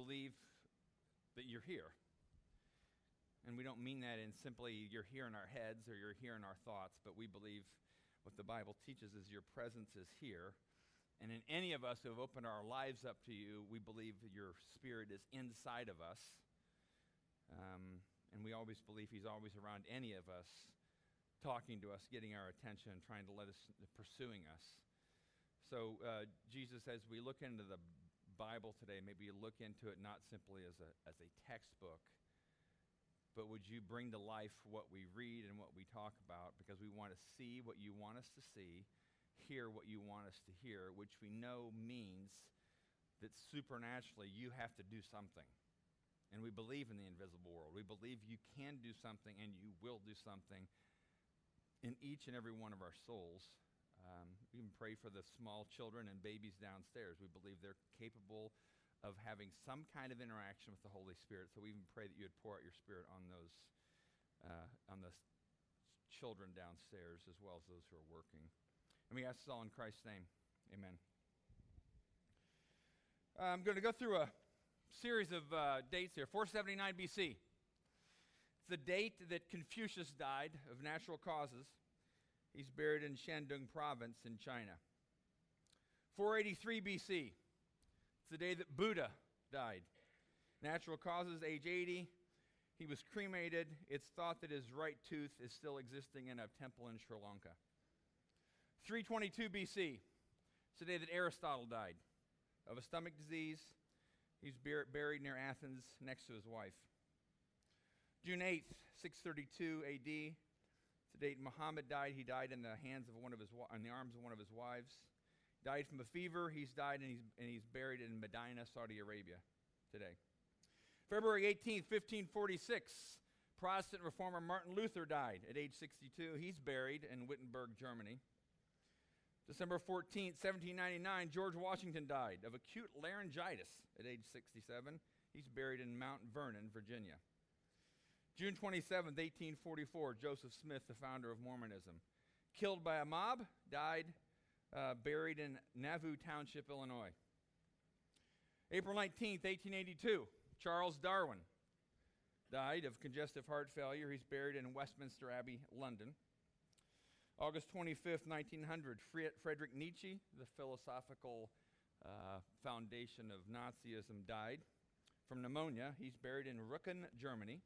believe that you're here. And we don't mean that in simply you're here in our heads or you're here in our thoughts, but we believe what the Bible teaches is your presence is here. And in any of us who have opened our lives up to you, we believe your spirit is inside of us. Um, and we always believe he's always around any of us, talking to us, getting our attention, trying to let us, pursuing us. So, uh, Jesus, as we look into the Bible today, maybe you look into it not simply as a, as a textbook, but would you bring to life what we read and what we talk about because we want to see what you want us to see, hear what you want us to hear, which we know means that supernaturally you have to do something. And we believe in the invisible world. We believe you can do something and you will do something in each and every one of our souls. Um, we even pray for the small children and babies downstairs. We believe they're capable of having some kind of interaction with the Holy Spirit. So we even pray that you would pour out your Spirit on those, uh, on the children downstairs as well as those who are working. And we ask this all in Christ's name. Amen. I'm going to go through a series of uh, dates here 479 BC. It's the date that Confucius died of natural causes. He's buried in Shandong province in China. 483 BC. It's the day that Buddha died. Natural causes, age 80. He was cremated. It's thought that his right tooth is still existing in a temple in Sri Lanka. 322 BC. It's the day that Aristotle died of a stomach disease. He's buried near Athens next to his wife. June 8th, 632 AD. Date Muhammad died. He died in the hands of one of his, in the arms of one of his wives died from a fever. He's died and he's, and he's buried in Medina, Saudi Arabia today. February 18, 1546, Protestant reformer Martin Luther died at age 62. He's buried in Wittenberg, Germany. December 14, 1799, George Washington died of acute laryngitis at age 67. He's buried in Mount Vernon, Virginia. June 27, 1844, Joseph Smith, the founder of Mormonism, killed by a mob, died uh, buried in Nauvoo Township, Illinois. April 19, 1882, Charles Darwin died of congestive heart failure. He's buried in Westminster Abbey, London. August 25, 1900, Friedrich Nietzsche, the philosophical uh, foundation of Nazism, died from pneumonia. He's buried in Röcken, Germany.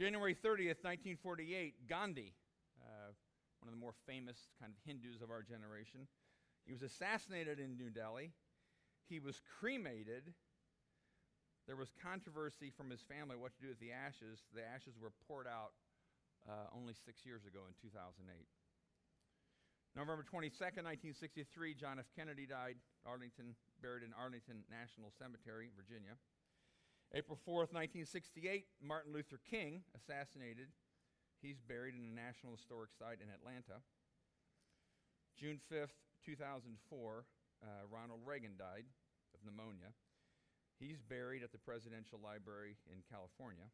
January 30th, 1948, Gandhi, uh, one of the more famous kind of Hindus of our generation. He was assassinated in New Delhi. He was cremated. There was controversy from his family what to do with the ashes. The ashes were poured out uh, only six years ago in 2008. November 22nd, 1963, John F. Kennedy died, Arlington, buried in Arlington National Cemetery, Virginia. April 4th, 1968, Martin Luther King assassinated He's buried in a National Historic Site in Atlanta. June 5th, 2004, uh, Ronald Reagan died of pneumonia. He's buried at the Presidential Library in California.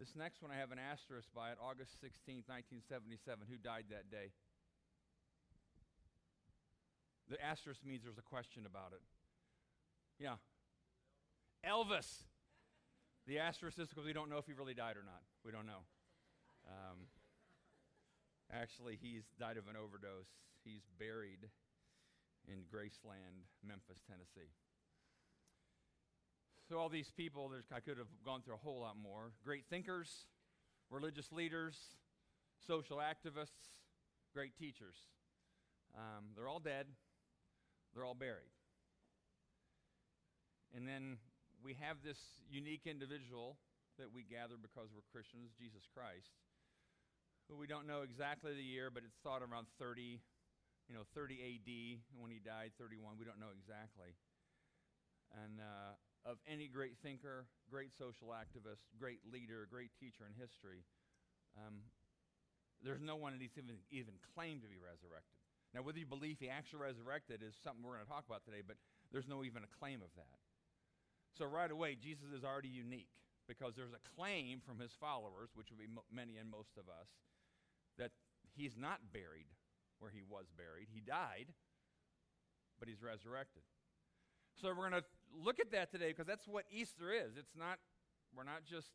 This next one, I have an asterisk by it, August 16th, 1977. Who died that day? The asterisk means there's a question about it. Yeah. Elvis. The asterisk is because we don't know if he really died or not. We don't know. Um, actually, he's died of an overdose. He's buried in Graceland, Memphis, Tennessee. So, all these people, I could have gone through a whole lot more. Great thinkers, religious leaders, social activists, great teachers. Um, they're all dead, they're all buried. And then we have this unique individual that we gather because we're Christians, Jesus Christ who we don't know exactly the year, but it's thought around 30, you know, 30 AD when he died, 31. We don't know exactly. And uh, of any great thinker, great social activist, great leader, great teacher in history, um, there's no one that's even, even claimed to be resurrected. Now, whether you believe he actually resurrected is something we're going to talk about today, but there's no even a claim of that. So, right away, Jesus is already unique because there's a claim from his followers, which would be many and most of us, that he's not buried where he was buried. He died, but he's resurrected. So we're going to look at that today because that's what Easter is. It's not, we're not just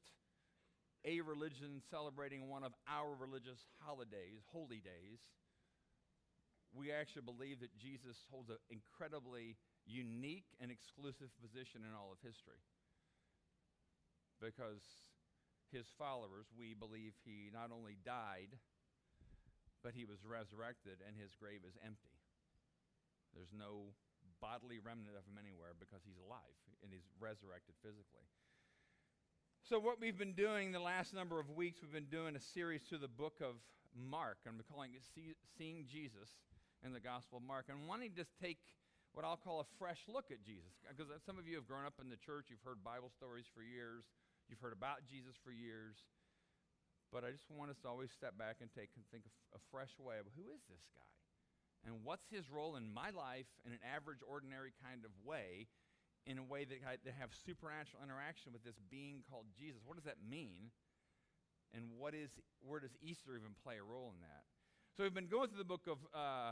a religion celebrating one of our religious holidays, holy days. We actually believe that Jesus holds an incredibly unique and exclusive position in all of history. Because his followers, we believe he not only died, but he was resurrected and his grave is empty. There's no bodily remnant of him anywhere because he's alive and he's resurrected physically. So, what we've been doing the last number of weeks, we've been doing a series through the book of Mark, and we're calling it See, Seeing Jesus in the Gospel of Mark, and wanting to just take what I'll call a fresh look at Jesus. Because some of you have grown up in the church, you've heard Bible stories for years, you've heard about Jesus for years. But I just want us to always step back and take and think a fresh way of who is this guy? And what's his role in my life in an average, ordinary kind of way, in a way that, I, that have supernatural interaction with this being called Jesus? What does that mean? And what is, where does Easter even play a role in that? So we've been going through the book of uh,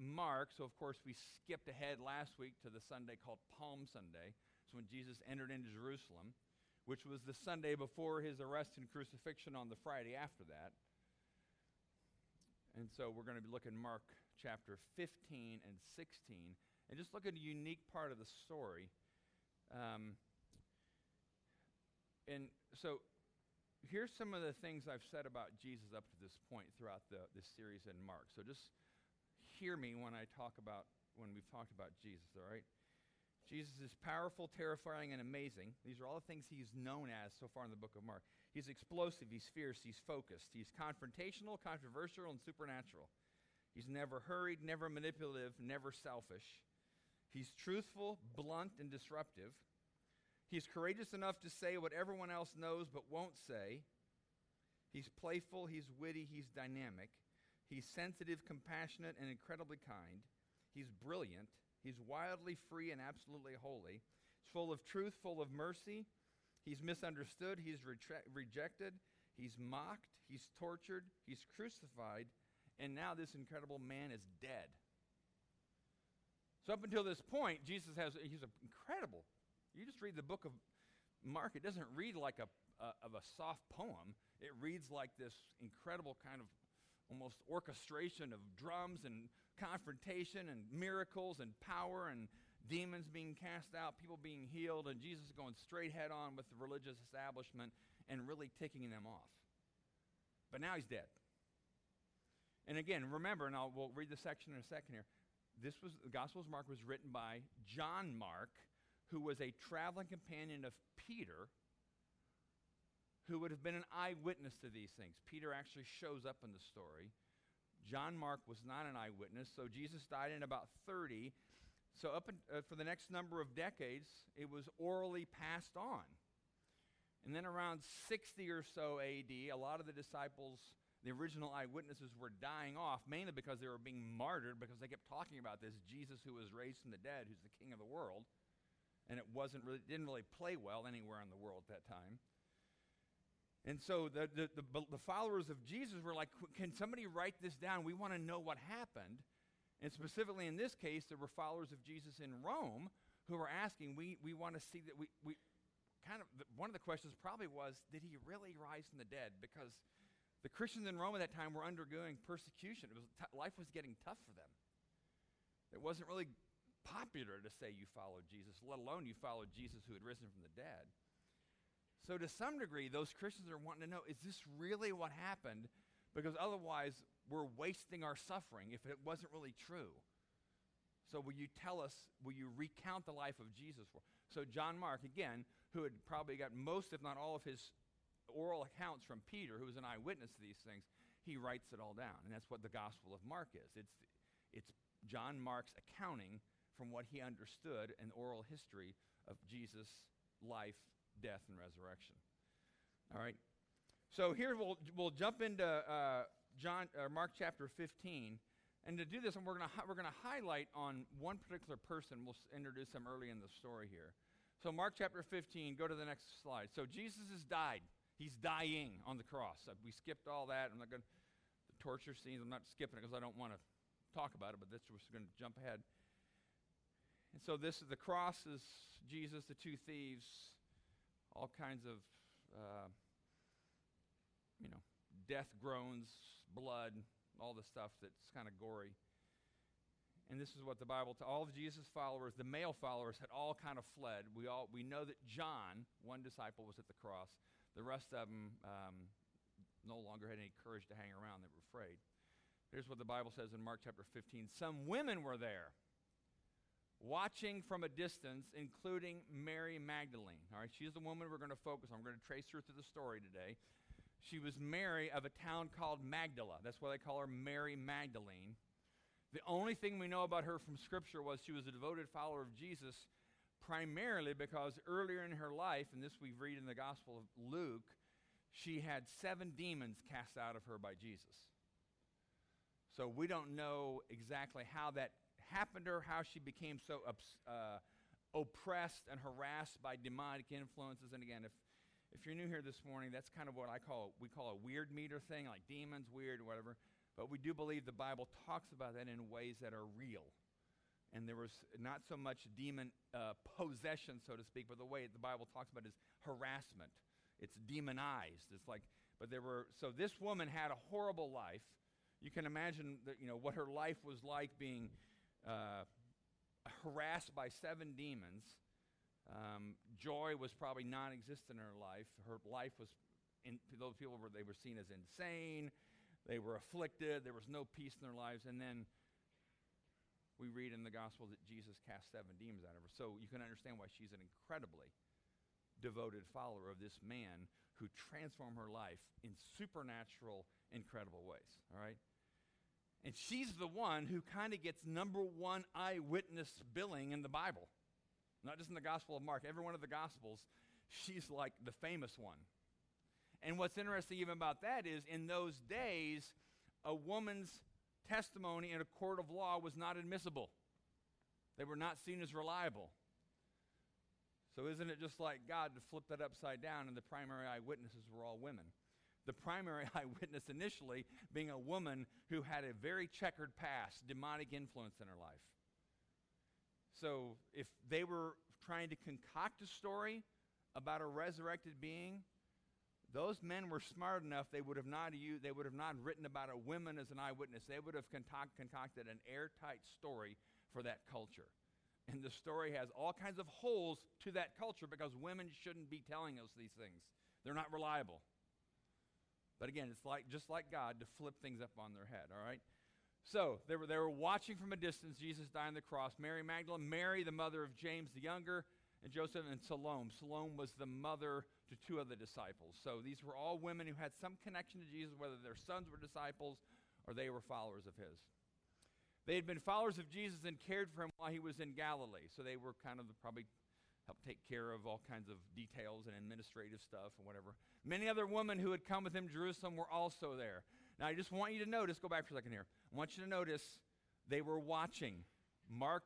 Mark. So, of course, we skipped ahead last week to the Sunday called Palm Sunday. It's when Jesus entered into Jerusalem which was the Sunday before his arrest and crucifixion on the Friday after that. And so we're going to be looking Mark chapter 15 and 16 and just look at a unique part of the story. Um, and so here's some of the things I've said about Jesus up to this point throughout the, this series in Mark. So just hear me when I talk about, when we've talked about Jesus, all right? Jesus is powerful, terrifying, and amazing. These are all the things he's known as so far in the book of Mark. He's explosive, he's fierce, he's focused, he's confrontational, controversial, and supernatural. He's never hurried, never manipulative, never selfish. He's truthful, blunt, and disruptive. He's courageous enough to say what everyone else knows but won't say. He's playful, he's witty, he's dynamic. He's sensitive, compassionate, and incredibly kind. He's brilliant. He's wildly free and absolutely holy. He's full of truth, full of mercy. He's misunderstood. He's rejected. He's mocked. He's tortured. He's crucified. And now this incredible man is dead. So, up until this point, Jesus has, he's incredible. You just read the book of Mark, it doesn't read like a, a, of a soft poem. It reads like this incredible kind of almost orchestration of drums and confrontation and miracles and power and demons being cast out, people being healed, and Jesus going straight head on with the religious establishment and really ticking them off. But now he's dead. And again, remember, and I'll, we'll read the section in a second here. This was the Gospel of Mark was written by John Mark, who was a traveling companion of Peter, who would have been an eyewitness to these things. Peter actually shows up in the story. John Mark was not an eyewitness, so Jesus died in about 30. So, up in, uh, for the next number of decades, it was orally passed on. And then around 60 or so AD, a lot of the disciples, the original eyewitnesses, were dying off, mainly because they were being martyred because they kept talking about this Jesus who was raised from the dead, who's the king of the world. And it wasn't really, didn't really play well anywhere in the world at that time. And so the, the, the, the, followers of Jesus were like, can somebody write this down? We want to know what happened. And specifically in this case, there were followers of Jesus in Rome who were asking, we, we want to see that we, we kind of, one of the questions probably was, did he really rise from the dead? Because the Christians in Rome at that time were undergoing persecution. It was t- life was getting tough for them. It wasn't really popular to say you followed Jesus, let alone you followed Jesus who had risen from the dead. So, to some degree, those Christians are wanting to know is this really what happened? Because otherwise, we're wasting our suffering if it wasn't really true. So, will you tell us, will you recount the life of Jesus for? So, John Mark, again, who had probably got most, if not all, of his oral accounts from Peter, who was an eyewitness to these things, he writes it all down. And that's what the Gospel of Mark is. It's, it's John Mark's accounting from what he understood in oral history of Jesus' life death, and resurrection. All right. So here we'll, we'll jump into uh, John, uh, Mark chapter 15. And to do this, we're going we're gonna highlight on one particular person. We'll introduce him early in the story here. So, Mark chapter 15, go to the next slide. So, Jesus has died. He's dying on the cross. Uh, we skipped all that. I'm not going to, the torture scenes, I'm not skipping it because I don't want to talk about it, but this we're going to jump ahead. And so this is the cross is Jesus, the two thieves, all kinds of, uh, you know, death groans, blood, all the stuff that's kind of gory. And this is what the Bible, to all of Jesus' followers, the male followers, had all kind of fled. We all we know that John, one disciple, was at the cross. The rest of them um, no longer had any courage to hang around. They were afraid. Here's what the Bible says in Mark chapter 15. Some women were there, watching from a distance, including Mary Magdalene. All right, she's the woman we're going to focus on. We're going to trace her through the story today. She was Mary of a town called Magdala. That's why they call her Mary Magdalene. The only thing we know about her from Scripture was she was a devoted follower of Jesus, primarily because earlier in her life, and this we read in the Gospel of Luke, she had seven demons cast out of her by Jesus. So we don't know exactly how that happened to her, how she became so uh, oppressed and harassed by demonic influences. And again, if if you're new here this morning, that's kind of what I call we call a weird meter thing, like demons, weird, whatever. But we do believe the Bible talks about that in ways that are real. And there was not so much demon uh, possession, so to speak, but the way the Bible talks about is harassment. It's demonized. It's like, but there were, so this woman had a horrible life. You can imagine that, you know, what her life was like being uh, harassed by seven demons. Um, joy was probably non existent in her life. Her life was, in, those people were, they were seen as insane. They were afflicted. There was no peace in their lives. And then we read in the gospel that Jesus cast seven demons out of her. So you can understand why she's an incredibly devoted follower of this man who transformed her life in supernatural, incredible ways. All right? And she's the one who kind of gets number one eyewitness billing in the Bible. Not just in the Gospel of Mark, every one of the Gospels, she's like the famous one. And what's interesting even about that is in those days, a woman's testimony in a court of law was not admissible. They were not seen as reliable. So, isn't it just like God to flip that upside down and the primary eyewitnesses were all women? The primary eyewitness initially being a woman who had a very checkered past, demonic influence in her life. So, if they were trying to concoct a story about a resurrected being, those men were smart enough they would have not used, they would have not written about a woman as an eyewitness. They would have concoct, concocted an airtight story for that culture. And the story has all kinds of holes to that culture because women shouldn't be telling us these things. They're not reliable but again it's like just like god to flip things up on their head all right so they were, they were watching from a distance jesus dying on the cross mary magdalene mary the mother of james the younger and Joseph and Salome. Salome was the mother to two of the disciples. So these were all women who had some connection to Jesus, whether their sons were disciples or they were followers of his. They had been followers of Jesus and cared for him while he was in Galilee. So they were kind of the, probably helped take care of all kinds of details and administrative stuff and whatever. Many other women who had come with him to Jerusalem were also there. Now I just want you to notice, go back for a second here. I want you to notice they were watching. Mark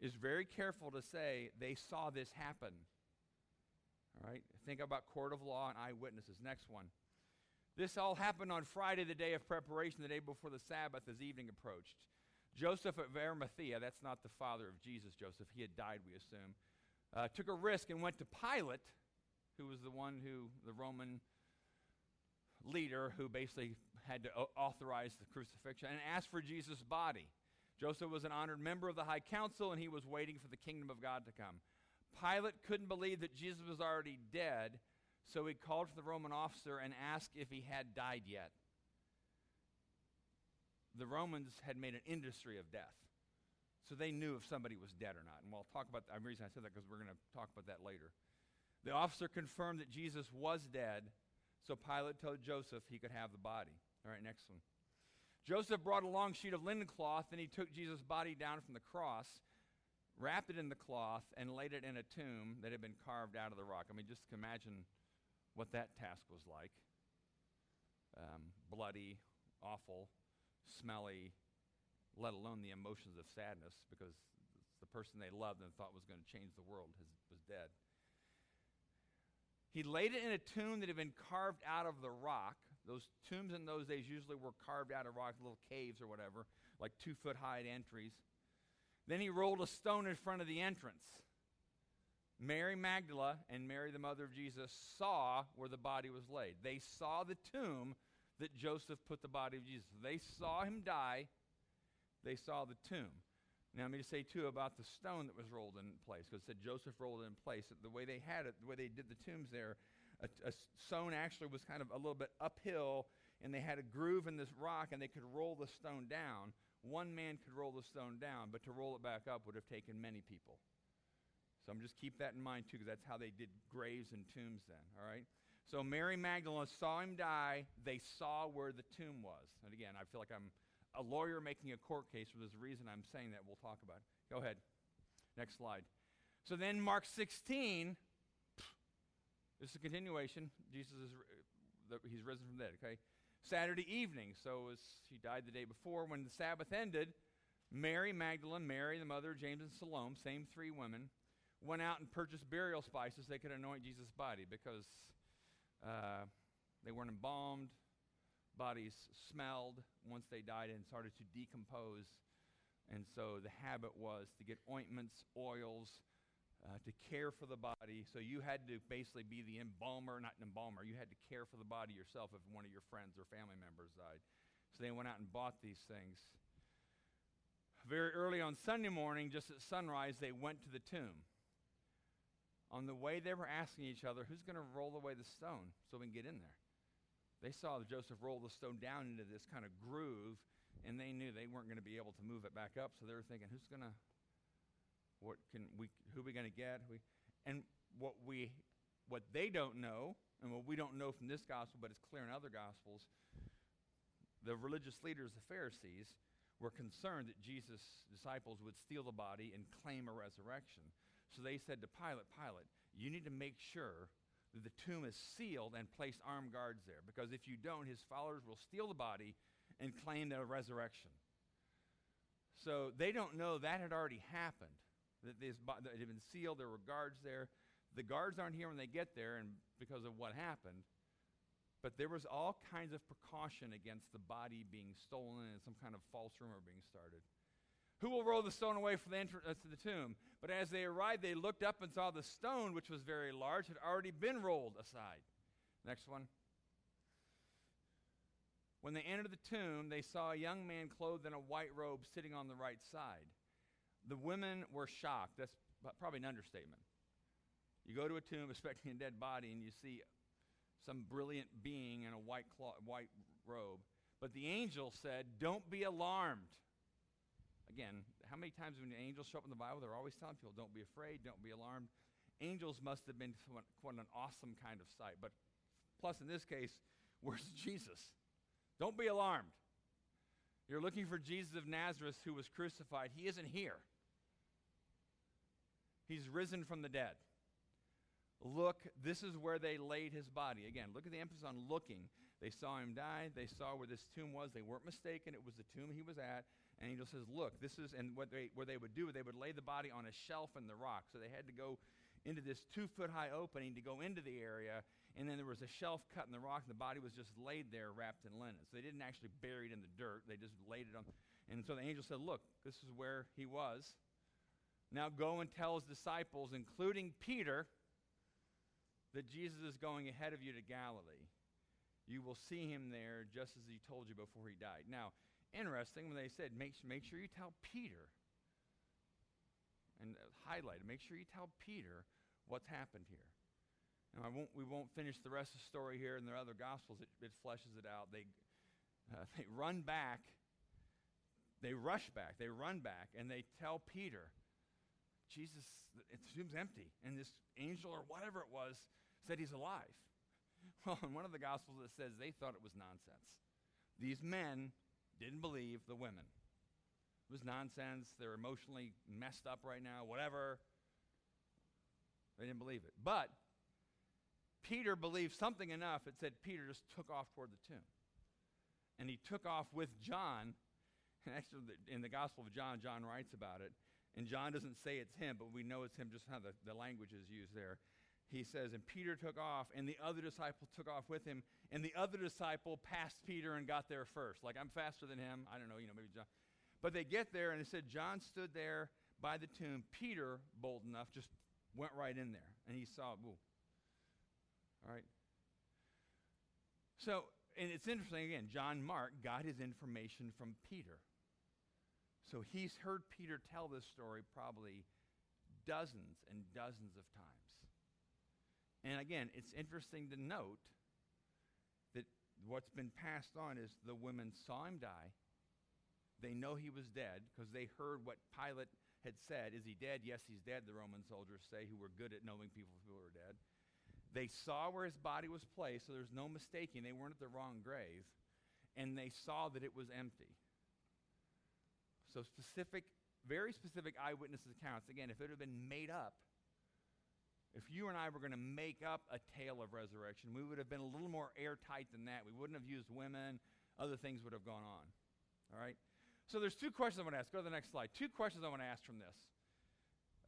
is very careful to say they saw this happen. All right? Think about court of law and eyewitnesses. Next one. This all happened on Friday, the day of preparation, the day before the Sabbath, as evening approached. Joseph of Arimathea, that's not the father of Jesus, Joseph, he had died, we assume, uh, took a risk and went to Pilate, who was the one who, the Roman leader who basically had to authorize the crucifixion, and asked for Jesus' body. Joseph was an honored member of the high council, and he was waiting for the kingdom of God to come. Pilate couldn't believe that Jesus was already dead, so he called for the Roman officer and asked if he had died yet. The Romans had made an industry of death, so they knew if somebody was dead or not. And we'll talk about. The reason I said that because we're going to talk about that later. The officer confirmed that Jesus was dead, so Pilate told Joseph he could have the body. All right, next one. Joseph brought a long sheet of linen cloth, and he took Jesus' body down from the cross, wrapped it in the cloth, and laid it in a tomb that had been carved out of the rock. I mean, just imagine what that task was like um, bloody, awful, smelly, let alone the emotions of sadness because the person they loved and thought was going to change the world has, was dead. He laid it in a tomb that had been carved out of the rock. Those tombs in those days usually were carved out of rock, little caves or whatever, like two foot high entries. Then he rolled a stone in front of the entrance. Mary Magdala and Mary, the mother of Jesus, saw where the body was laid. They saw the tomb that Joseph put the body of Jesus. They saw him die. They saw the tomb. Now, let me just say, too, about the stone that was rolled in place, because it said Joseph rolled it in place. The way they had it, the way they did the tombs there, a, a stone actually was kind of a little bit uphill, and they had a groove in this rock, and they could roll the stone down. One man could roll the stone down, but to roll it back up would have taken many people. So I'm just keep that in mind too, because that's how they did graves and tombs then. All right. So Mary Magdalene saw him die. They saw where the tomb was. And again, I feel like I'm a lawyer making a court case. For this reason I'm saying that. We'll talk about it. Go ahead. Next slide. So then, Mark 16. This is a continuation. Jesus is he's risen from the dead. Okay. Saturday evening. So was, he died the day before. When the Sabbath ended, Mary Magdalene, Mary the mother of James and Salome, same three women, went out and purchased burial spices they could anoint Jesus' body because uh, they weren't embalmed. Bodies smelled once they died and started to decompose. And so the habit was to get ointments, oils, uh, to care for the body. So you had to basically be the embalmer, not an embalmer. You had to care for the body yourself if one of your friends or family members died. So they went out and bought these things. Very early on Sunday morning, just at sunrise, they went to the tomb. On the way, they were asking each other, who's going to roll away the stone so we can get in there? They saw Joseph roll the stone down into this kind of groove, and they knew they weren't going to be able to move it back up. So they were thinking, who's going to, what can we, who are we going to get? We, and what we, what they don't know, and what we don't know from this gospel, but it's clear in other gospels, the religious leaders, the Pharisees, were concerned that Jesus' disciples would steal the body and claim a resurrection. So they said to Pilate, Pilate, you need to make sure that the tomb is sealed and place armed guards there. Because if you don't, his followers will steal the body and claim their resurrection. So they don't know that had already happened. That, this, that it had been sealed, there were guards there. The guards aren't here when they get there, and because of what happened. But there was all kinds of precaution against the body being stolen and some kind of false rumor being started. Who will roll the stone away from the entrance uh, to the tomb? But as they arrived, they looked up and saw the stone, which was very large, had already been rolled aside. Next one. When they entered the tomb, they saw a young man clothed in a white robe sitting on the right side. The women were shocked. That's probably an understatement. You go to a tomb expecting a dead body, and you see some brilliant being in a white, cloth, white robe. But the angel said, Don't be alarmed. Again, how many times when angels show up in the Bible, they're always telling people, don't be afraid, don't be alarmed. Angels must have been quite an awesome kind of sight. But plus, in this case, where's Jesus? Don't be alarmed. You're looking for Jesus of Nazareth who was crucified. He isn't here, he's risen from the dead. Look, this is where they laid his body. Again, look at the emphasis on looking. They saw him die. They saw where this tomb was. They weren't mistaken. It was the tomb he was at. And angel says, Look, this is, and what they, what they would do, they would lay the body on a shelf in the rock. So they had to go into this two foot high opening to go into the area. And then there was a shelf cut in the rock, and the body was just laid there wrapped in linen. So they didn't actually bury it in the dirt, they just laid it on. And so the angel said, Look, this is where he was. Now go and tell his disciples, including Peter, that Jesus is going ahead of you to Galilee. You will see him there just as he told you before he died. Now, interesting when they said, make, make sure you tell Peter, and uh, highlight it, make sure you tell Peter what's happened here. Now, I won't, we won't finish the rest of the story here in the other Gospels. It, it fleshes it out. They, uh, they run back, they rush back, they run back, and they tell Peter, Jesus, the tomb's empty, and this angel or whatever it was said he's alive. Well, in one of the Gospels, it says they thought it was nonsense. These men didn't believe the women. It was nonsense. They're emotionally messed up right now, whatever. They didn't believe it. But Peter believed something enough. It said Peter just took off toward the tomb. And he took off with John. And actually, in the Gospel of John, John writes about it. And John doesn't say it's him, but we know it's him just how the, the language is used there he says, and Peter took off, and the other disciple took off with him, and the other disciple passed Peter and got there first. Like, I'm faster than him. I don't know, you know, maybe John. But they get there, and it said John stood there by the tomb, Peter, bold enough, just went right in there and he saw, ooh. All right. So, and it's interesting again, John Mark got his information from Peter. So he's heard Peter tell this story probably dozens and dozens of times. And again, it's interesting to note what's been passed on is the women saw him die. They know he was dead because they heard what Pilate had said. Is he dead? Yes, he's dead, the Roman soldiers say, who were good at knowing people who were dead. They saw where his body was placed, so there's no mistaking. They weren't at the wrong grave. And they saw that it was empty. So, specific, very specific eyewitness accounts. Again, if it had been made up, if you and I were going to make up a tale of resurrection, we would have been a little more airtight than that. We wouldn't have used women, other things would have gone on. All right? So there's two questions I want to ask. Go to the next slide. Two questions I want to ask from this.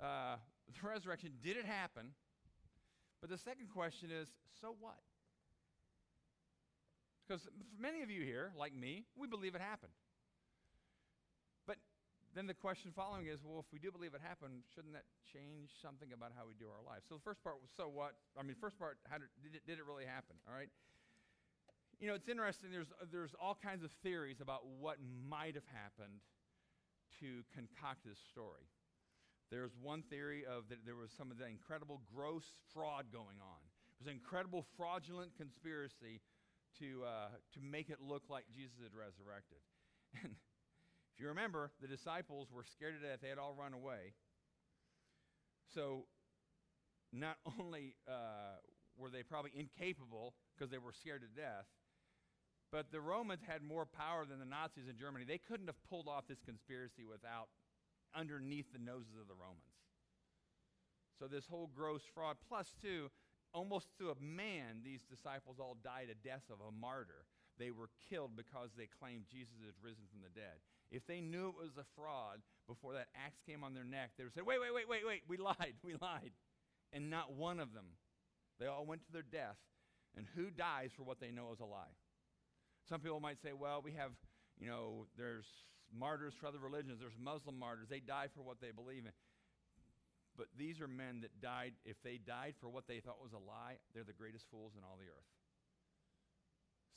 Uh, the resurrection, did it happen? But the second question is, so what? Because many of you here, like me, we believe it happened. Then the question following is, well, if we do believe it happened, shouldn't that change something about how we do our lives? So the first part was, so what? I mean, first part, how did, did, it, did it really happen? All right? You know, it's interesting. There's, there's all kinds of theories about what might have happened to concoct this story. There's one theory of that there was some of the incredible gross fraud going on. It was an incredible fraudulent conspiracy to, uh, to make it look like Jesus had resurrected. And if you remember, the disciples were scared to death. They had all run away. So not only uh, were they probably incapable because they were scared to death, but the Romans had more power than the Nazis in Germany. They couldn't have pulled off this conspiracy without underneath the noses of the Romans. So this whole gross fraud, plus two, almost to a man, these disciples all died a death of a martyr. They were killed because they claimed Jesus had risen from the dead. If they knew it was a fraud before that axe came on their neck, they would say, wait, wait, wait, wait, wait, we lied, we lied. And not one of them. They all went to their death. And who dies for what they know is a lie? Some people might say, well, we have, you know, there's martyrs for other religions, there's Muslim martyrs. They die for what they believe in. But these are men that died, if they died for what they thought was a lie, they're the greatest fools in all the earth.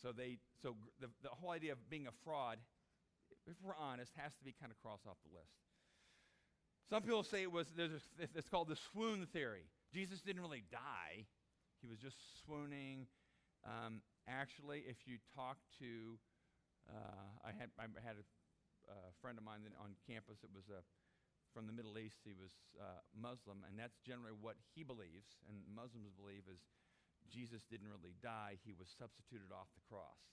So they so the, the whole idea of being a fraud, if we're honest, has to be kind of crossed off the list. Some people say it was there's a, it's called the swoon theory. Jesus didn't really die; he was just swooning. Um, Actually, if you talk to, uh, I had, I had a, a, friend of mine on campus that was uh, from the Middle East. He was uh, Muslim, and that's generally what he believes, and Muslims believe is Jesus didn't really die. He was substituted off the cross.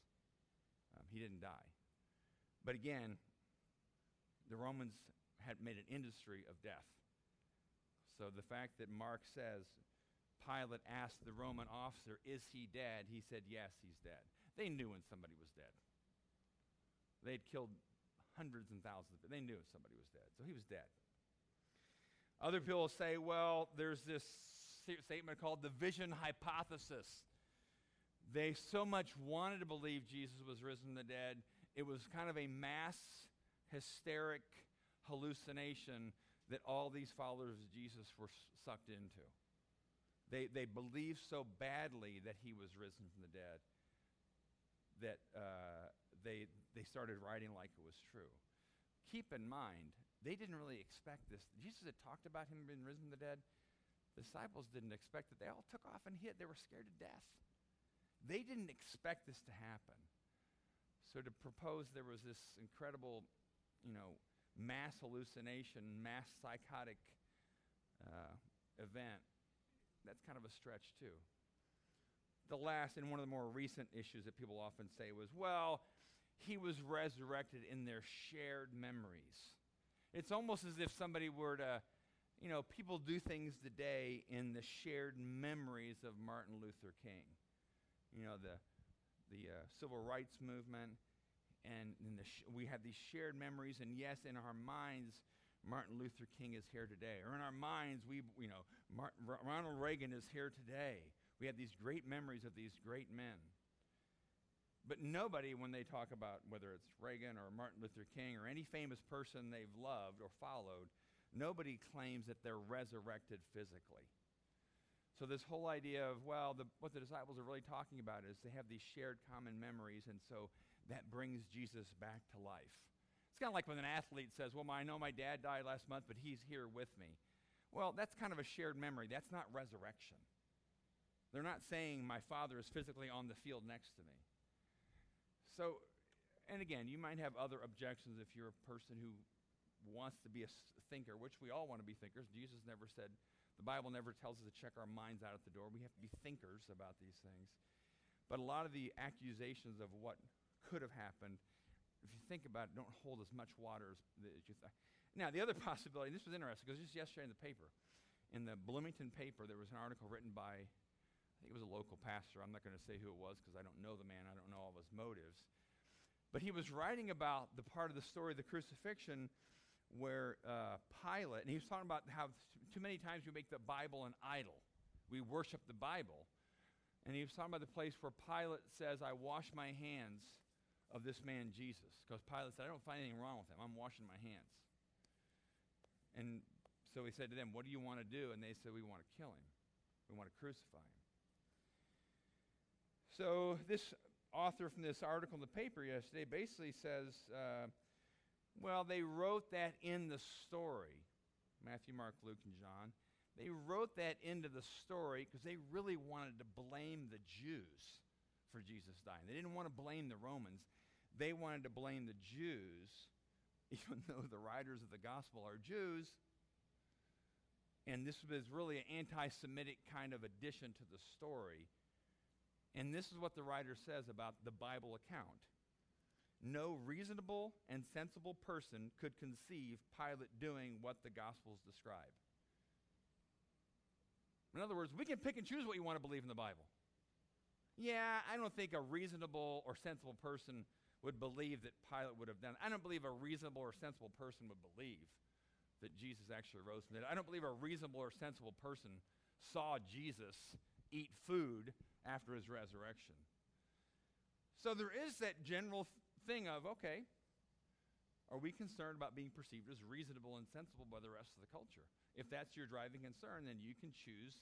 Um, he didn't die. But again, the Romans had made an industry of death. So the fact that Mark says Pilate asked the Roman officer, Is he dead? He said, Yes, he's dead. They knew when somebody was dead. They'd killed hundreds and thousands, but they knew somebody was dead. So he was dead. Other people say, well, there's this statement called the vision hypothesis. They so much wanted to believe Jesus was risen from the dead, it was kind of a mass hysteric hallucination that all these followers of Jesus were sucked into. They, they believed so badly that he was risen from the dead that uh, they, they started writing like it was true. Keep in mind, they didn't really expect this. Jesus had talked about him being risen from the dead. The disciples didn't expect it. They all took off and hid. They were scared to death. They didn't expect this to happen. So to propose there was this incredible, you know, mass hallucination, mass psychotic uh, event that's kind of a stretch too. The last and one of the more recent issues that people often say was, well, he was resurrected in their shared memories. It's almost as if somebody were to, you know, people do things today in the shared memories of Martin Luther King. You know, the, the uh, civil rights movement, and, sh- we have these shared memories, and yes, in our minds, Martin Luther King is here today. Or in our minds, we, you know, Martin, Ronald Reagan is here today. We have these great memories of these great men. But nobody, when they talk about whether it's Reagan or Martin Luther King or any famous person they've loved or followed, nobody claims that they're resurrected physically. So this whole idea of well, the, what the disciples are really talking about is they have these shared common memories, and so that brings Jesus back to life. It's kind of like when an athlete says, "Well, I know my dad died last month, but he's here with me." Well, that's kind of a shared memory. That's not resurrection. They're not saying my father is physically on the field next to me. So, and again, you might have other objections if you're a person who wants to be a thinker, which we all want to be thinkers. Jesus never said the Bible never tells us to check our minds out at the door. We have to be thinkers about these things. But a lot of the accusations of what could have happened, if you think about it, don't hold as much water as, you think. Now, the other possibility, this was interesting because just yesterday in the paper, in the Bloomington paper, there was an article written by, I think it was a local pastor. I'm not going to say who it was because I don't know the man, I don't know all of his motives. But he was writing about the part of the story of the crucifixion where uh, Pilate, and he was talking about how too many times we make the Bible an idol. We worship the Bible. And he was talking about the place where Pilate says, I wash my hands of this man Jesus. Because Pilate said, I don't find anything wrong with him. I'm washing my hands. And so he said to them, What do you want to do? And they said, We want to kill him. We want to crucify him. So this author from this article in the paper yesterday basically says, uh, well, they wrote that in the story Matthew, Mark, Luke, and John. They wrote that into the story because they really wanted to blame the Jews for Jesus dying. They didn't want to blame the Romans. They wanted to blame the Jews, even though the writers of the gospel are Jews. And this was really an anti Semitic kind of addition to the story. And this is what the writer says about the Bible account no reasonable and sensible person could conceive Pilate doing what the Gospels describe. In other words, we can pick and choose what you want to believe in the Bible. Yeah, I don't think a reasonable or sensible person would believe that Pilate would have done. I don't believe a reasonable or sensible person would believe that Jesus actually rose from the dead. I don't believe a reasonable or sensible person saw Jesus eat food after his resurrection. So there is that general thing of, okay, are we concerned about being perceived as reasonable and sensible by the rest of the culture? If that's your driving concern, then you can choose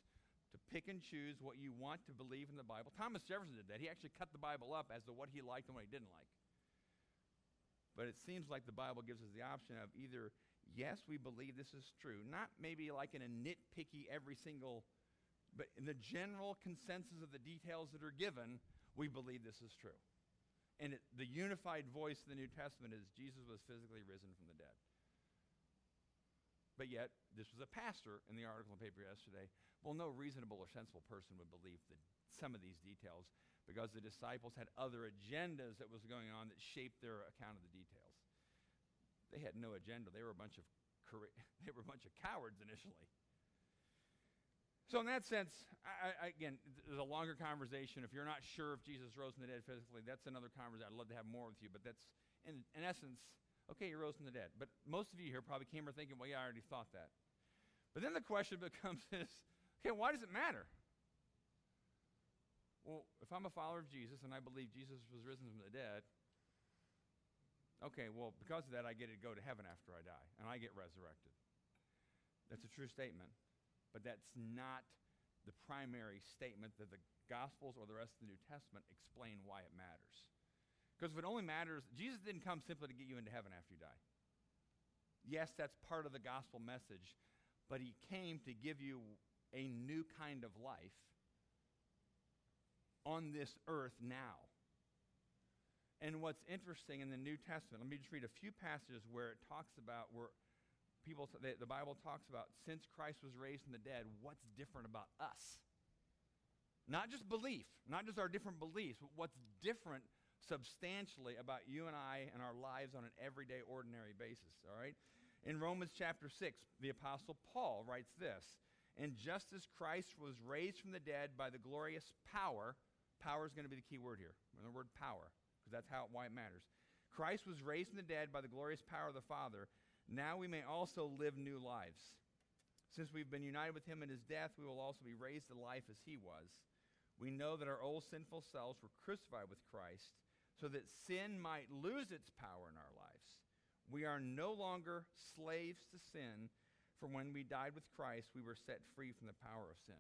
to pick and choose what you want to believe in the Bible. Thomas Jefferson did that. He actually cut the Bible up as to what he liked and what he didn't like. But it seems like the Bible gives us the option of either, yes, we believe this is true, not maybe like in a nitpicky every single, but in the general consensus of the details that are given, we believe this is true. And it, the unified voice of the New Testament is Jesus was physically risen from the dead. But yet, this was a pastor in the article in the paper yesterday. Well, no reasonable or sensible person would believe that some of these details because the disciples had other agendas that was going on that shaped their account of the details. They had no agenda. They were a bunch of they were a bunch of cowards initially. So, in that sense, I, I, again, there's a longer conversation. If you're not sure if Jesus rose from the dead physically, that's another conversation. I'd love to have more with you, but that's, in, in essence, okay, he rose from the dead. But most of you here probably came here thinking, well, yeah, I already thought that. But then the question becomes this okay, why does it matter? Well, if I'm a follower of Jesus and I believe Jesus was risen from the dead, okay, well, because of that, I get to go to heaven after I die, and I get resurrected. That's a true statement but that's not the primary statement that the Gospels or the rest of the New Testament explain why it matters. Because if it only matters, Jesus didn't come simply to get you into heaven after you die. Yes, that's part of the gospel message, but he came to give you a new kind of life on this earth now. And what's interesting in the New Testament, let me just read a few passages where it talks about where people, the, the Bible talks about since Christ was raised from the dead, what's different about us? Not just belief, not just our different beliefs, but what's different substantially about you and I and our lives on an everyday, ordinary basis, all right? In Romans chapter 6, the Apostle Paul writes this And just as Christ was raised from the dead by the glorious power, power is going to be the key word here, the word power, because that's how, why it matters. Christ was raised from the dead by the glorious power of the Father now we may also live new lives. Since we've been united with him in his death, we will also be raised to life as he was. We know that our old sinful selves were crucified with Christ so that sin might lose its power in our lives. We are no longer slaves to sin, For when we died with Christ, we were set free from the power of sin.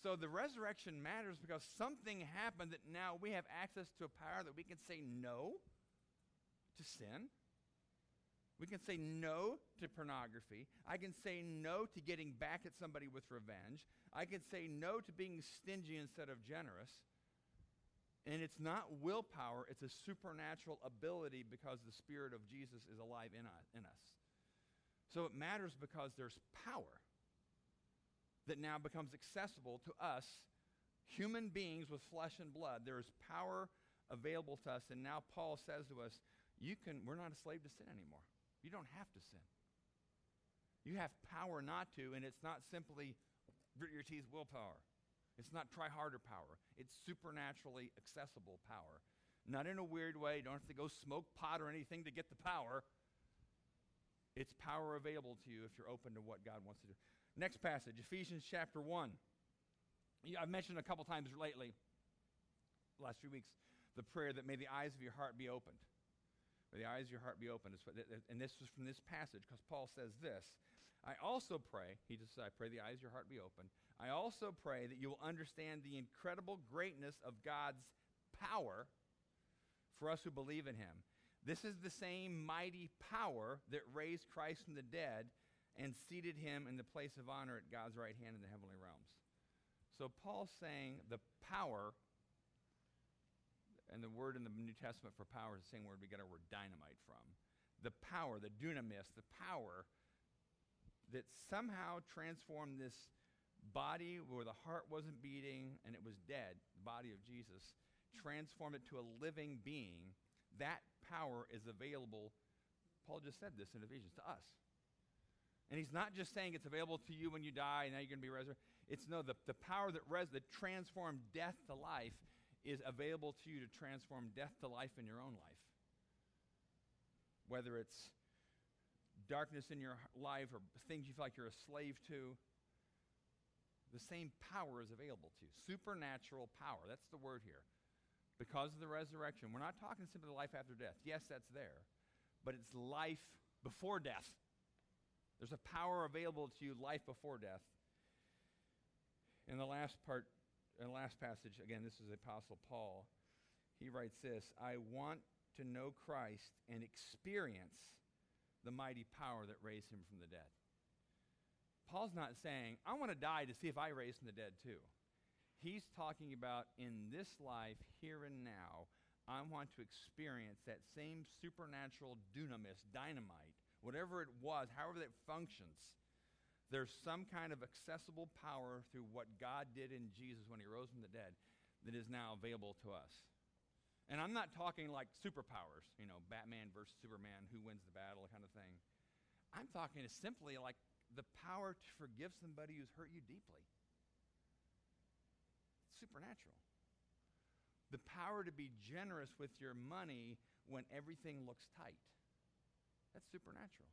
So the resurrection matters because something happened that now we have access to a power that we can say no to sin. We can say no to pornography. I can say no to getting back at somebody with revenge. I can say no to being stingy instead of generous. And it's not willpower, it's a supernatural ability because the Spirit of Jesus is alive in us. In us. So it matters because there's power that now becomes accessible to us, human beings with flesh and blood. There is power available to us. And now Paul says to us, you can, we're not a slave to sin anymore. You don't have to sin. You have power not to, and it's not simply grit your teeth willpower. It's not try harder power. It's supernaturally accessible power. Not in a weird way. You don't have to go smoke pot or anything to get the power. It's power available to you if you're open to what God wants to do. Next passage, Ephesians chapter 1. I've mentioned a couple times lately, last few weeks, the prayer that may the eyes of your heart be opened. The eyes of your heart be opened. And this is from this passage because Paul says this I also pray, he just said, I pray the eyes of your heart be open. I also pray that you will understand the incredible greatness of God's power for us who believe in him. This is the same mighty power that raised Christ from the dead and seated him in the place of honor at God's right hand in the heavenly realms. So Paul's saying the power, and the word in the New Testament for power is the same word we get our word dynamite from. The power, the dunamis, the power that somehow transformed this body where the heart wasn't beating and it was dead, the body of Jesus, transformed it to a living being, that power is available. Paul just said this in Ephesians to us. And he's not just saying it's available to you when you die and now you're going to be resurrected. It's no, the, the power that, res, that transformed death to life is available to you to transform death to life in your own life. Whether it's darkness in your life or things you feel like you're a slave to, the same power is available to you. Supernatural power. That's the word here. Because of the resurrection. We're not talking simply life after death. Yes, that's there. But it's life before death. There's a power available to you, life before death. In the last part, the last passage, again, this is the Apostle Paul. He writes this I want to know Christ and experience the mighty power that raised him from the dead. Paul's not saying, I want to die to see if I raise from the dead too. He's talking about in this life, here and now, I want to experience that same supernatural dunamis, dynamite, whatever it was, however that functions. There's some kind of accessible power through what God did in Jesus when he rose from the dead that is now available to us. And I'm not talking like superpowers, you know, Batman versus Superman, who wins the battle kind of thing. I'm talking simply like the power to forgive somebody who's hurt you deeply. It's supernatural. The power to be generous with your money when everything looks tight. That's supernatural.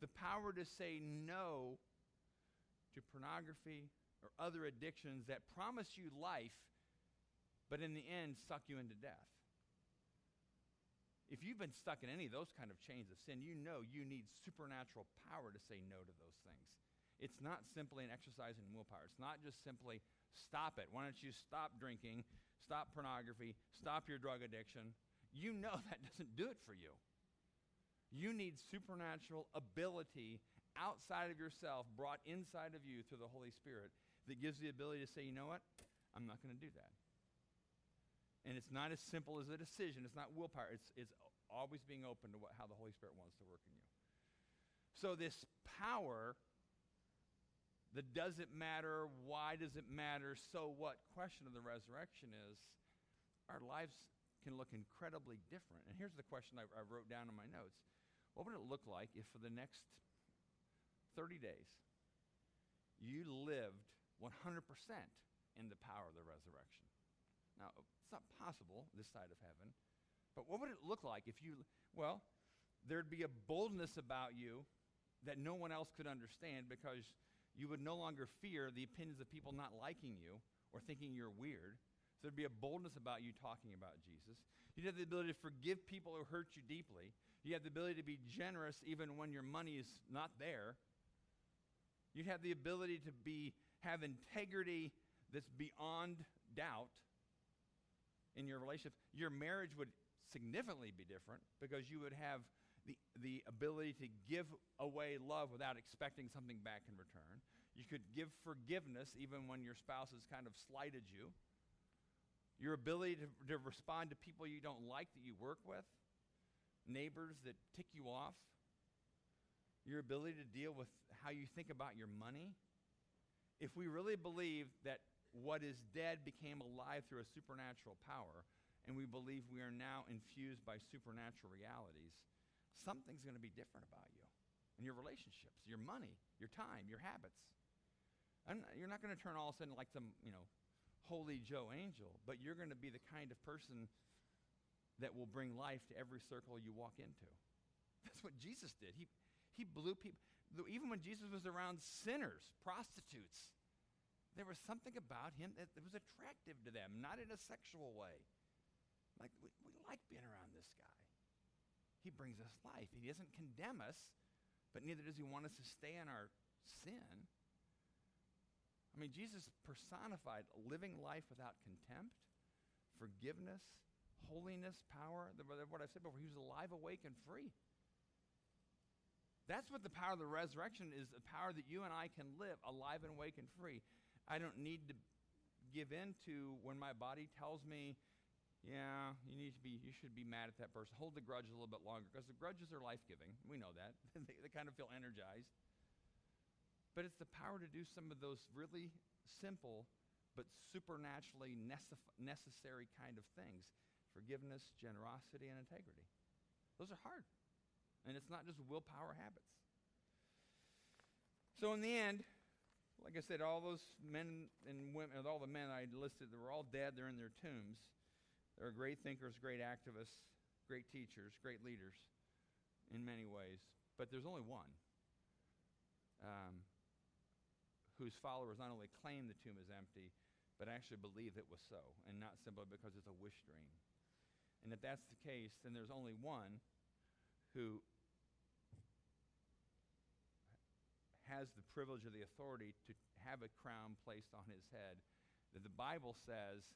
The power to say no to pornography or other addictions that promise you life, but in the end suck you into death. If you've been stuck in any of those kind of chains of sin, you know you need supernatural power to say no to those things. It's not simply an exercise in willpower. It's not just simply stop it. Why don't you stop drinking, stop pornography, stop your drug addiction? You know that doesn't do it for you. You need supernatural ability outside of yourself, brought inside of you through the Holy Spirit, that gives the ability to say, you know what? I'm not going to do that. And it's not as simple as a decision. It's not willpower. It's, it's always being open to what, how the Holy Spirit wants to work in you. So, this power, the does it matter, why does it matter, so what question of the resurrection is our lives can look incredibly different. And here's the question I, I wrote down in my notes What would it look like if for the next 30 days you lived 100% in the power of the resurrection? Now, it's not possible this side of heaven. But what would it look like if you, well, there'd be a boldness about you that no one else could understand because you would no longer fear the opinions of people not liking you or thinking you're weird. So there'd be a boldness about you talking about Jesus. You'd have the ability to forgive people who hurt you deeply. You have the ability to be generous even when your money is not there. You'd have the ability to be have integrity that's beyond doubt in your relationship. Your marriage would significantly be different because you would have the, the ability to give away love without expecting something back in return. You could give forgiveness even when your spouse has kind of slighted you. Your ability to, to respond to people you don't like that you work with, neighbors that tick you off, your ability to deal with how you think about your money. If we really believe that what is dead became alive through a supernatural power, and we believe we are now infused by supernatural realities, something's going to be different about you and your relationships, your money, your time, your habits. Not, you're not going to turn all of a sudden like some, you know, holy Joe angel, but you're going to be the kind of person that will bring life to every circle you walk into. That's what Jesus did. He, he blew people. Even when Jesus was around sinners, prostitutes, there was something about him that, was attractive to them, not in a sexual way. Like, we, we like being around this guy. He brings us life. He doesn't condemn us, but neither does he want us to stay in our sin. I mean, Jesus personified living life without contempt, forgiveness, holiness, power. What I said before, he was alive, awake, and free. That's what the power of the resurrection is the power that you and I can live alive and awake and free. I don't need to give in to when my body tells me, yeah, you need to be, you should be mad at that person. Hold the grudge a little bit longer because the grudges are life giving. We know that. they, they kind of feel energized. But it's the power to do some of those really simple but supernaturally necessary kind of things forgiveness, generosity, and integrity. Those are hard. And it's not just willpower habits. So, in the end, like I said, all those men and women, all the men I listed, they were all dead. They're in their tombs. They're great thinkers, great activists, great teachers, great leaders in many ways. But there's only one. Um, whose followers not only claim the tomb is empty, but actually believe it was so, and not simply because it's a wish dream. And if that's the case, then there's only one who has the privilege or the authority to have a crown placed on his head. That the Bible says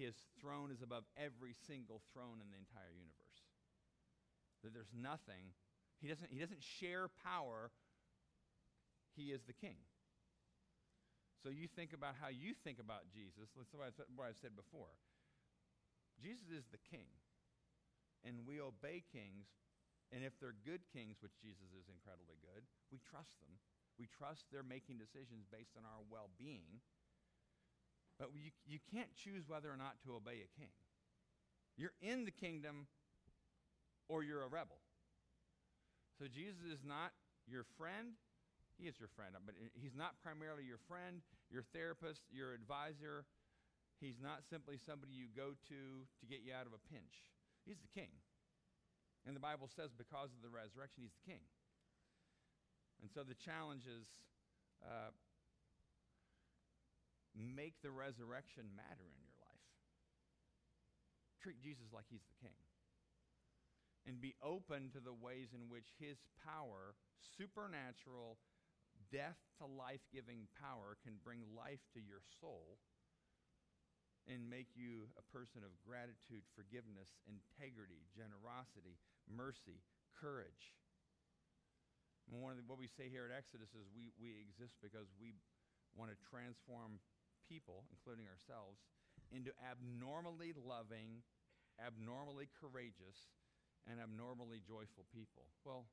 his throne is above every single throne in the entire universe. That there's nothing, he doesn't, he doesn't share power, he is the king. So you think about how you think about Jesus. That's what I've said before. Jesus is the king. And we obey kings. And if they're good kings, which Jesus is incredibly good, we trust them. We trust they're making decisions based on our well being. But you, you can't choose whether or not to obey a king. You're in the kingdom or you're a rebel. So Jesus is not your friend, he is your friend, but he's not primarily your friend, your therapist, your advisor. He's not simply somebody you go to to get you out of a pinch. He's the king. And the Bible says because of the resurrection, he's the king. And so the challenge is uh, make the resurrection matter in your life. Treat Jesus like he's the king. And be open to the ways in which his power, supernatural, death to life giving power can bring life to your soul and make you a person of gratitude, forgiveness, integrity, generosity, mercy, courage. And one of the, what we say here at Exodus is we, we exist because we want to transform people, including ourselves, into abnormally loving, abnormally courageous, and abnormally joyful people. Well,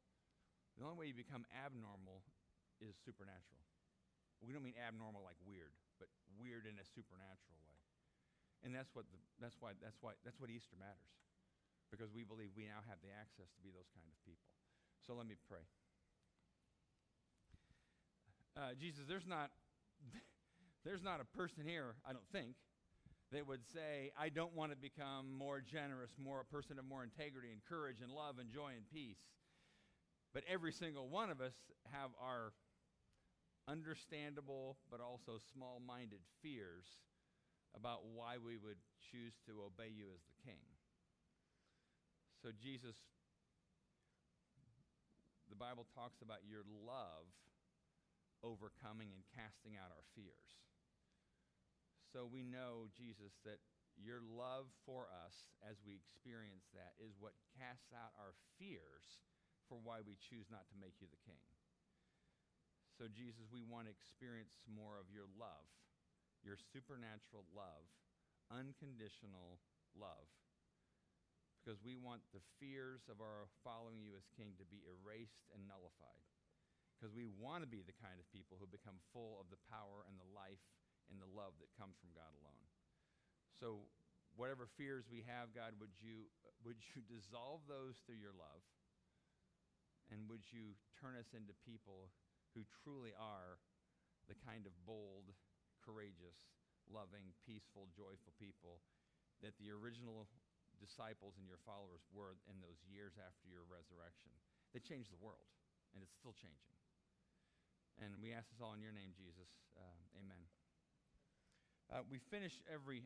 the only way you become abnormal is supernatural. We don't mean abnormal like weird, but weird in a supernatural way. And that's what the, that's why that's why that's what Easter matters. Because we believe we now have the access to be those kind of people. So let me pray. Uh, Jesus, there's not there's not a person here, I don't think, that would say, I don't want to become more generous, more a person of more integrity and courage and love and joy and peace. But every single one of us have our understandable but also small minded fears about why we would choose to obey you as the king. So, Jesus, the Bible talks about your love overcoming and casting out our fears. So we know, Jesus, that your love for us as we experience that is what casts out our fears for why we choose not to make you the king. So, Jesus, we want to experience more of your love, your supernatural love, unconditional love. Because we want the fears of our following you as king to be erased and nullified. Because we want to be the kind of people who become full of the power and the life and the love that comes from God alone. So, whatever fears we have, God, would you, would you dissolve those through your love? And would you turn us into people who truly are the kind of bold, courageous, loving, peaceful, joyful people that the original disciples and your followers were in those years after your resurrection? They changed the world, and it's still changing. And we ask this all in your name, Jesus. Uh, amen. Uh, we finish every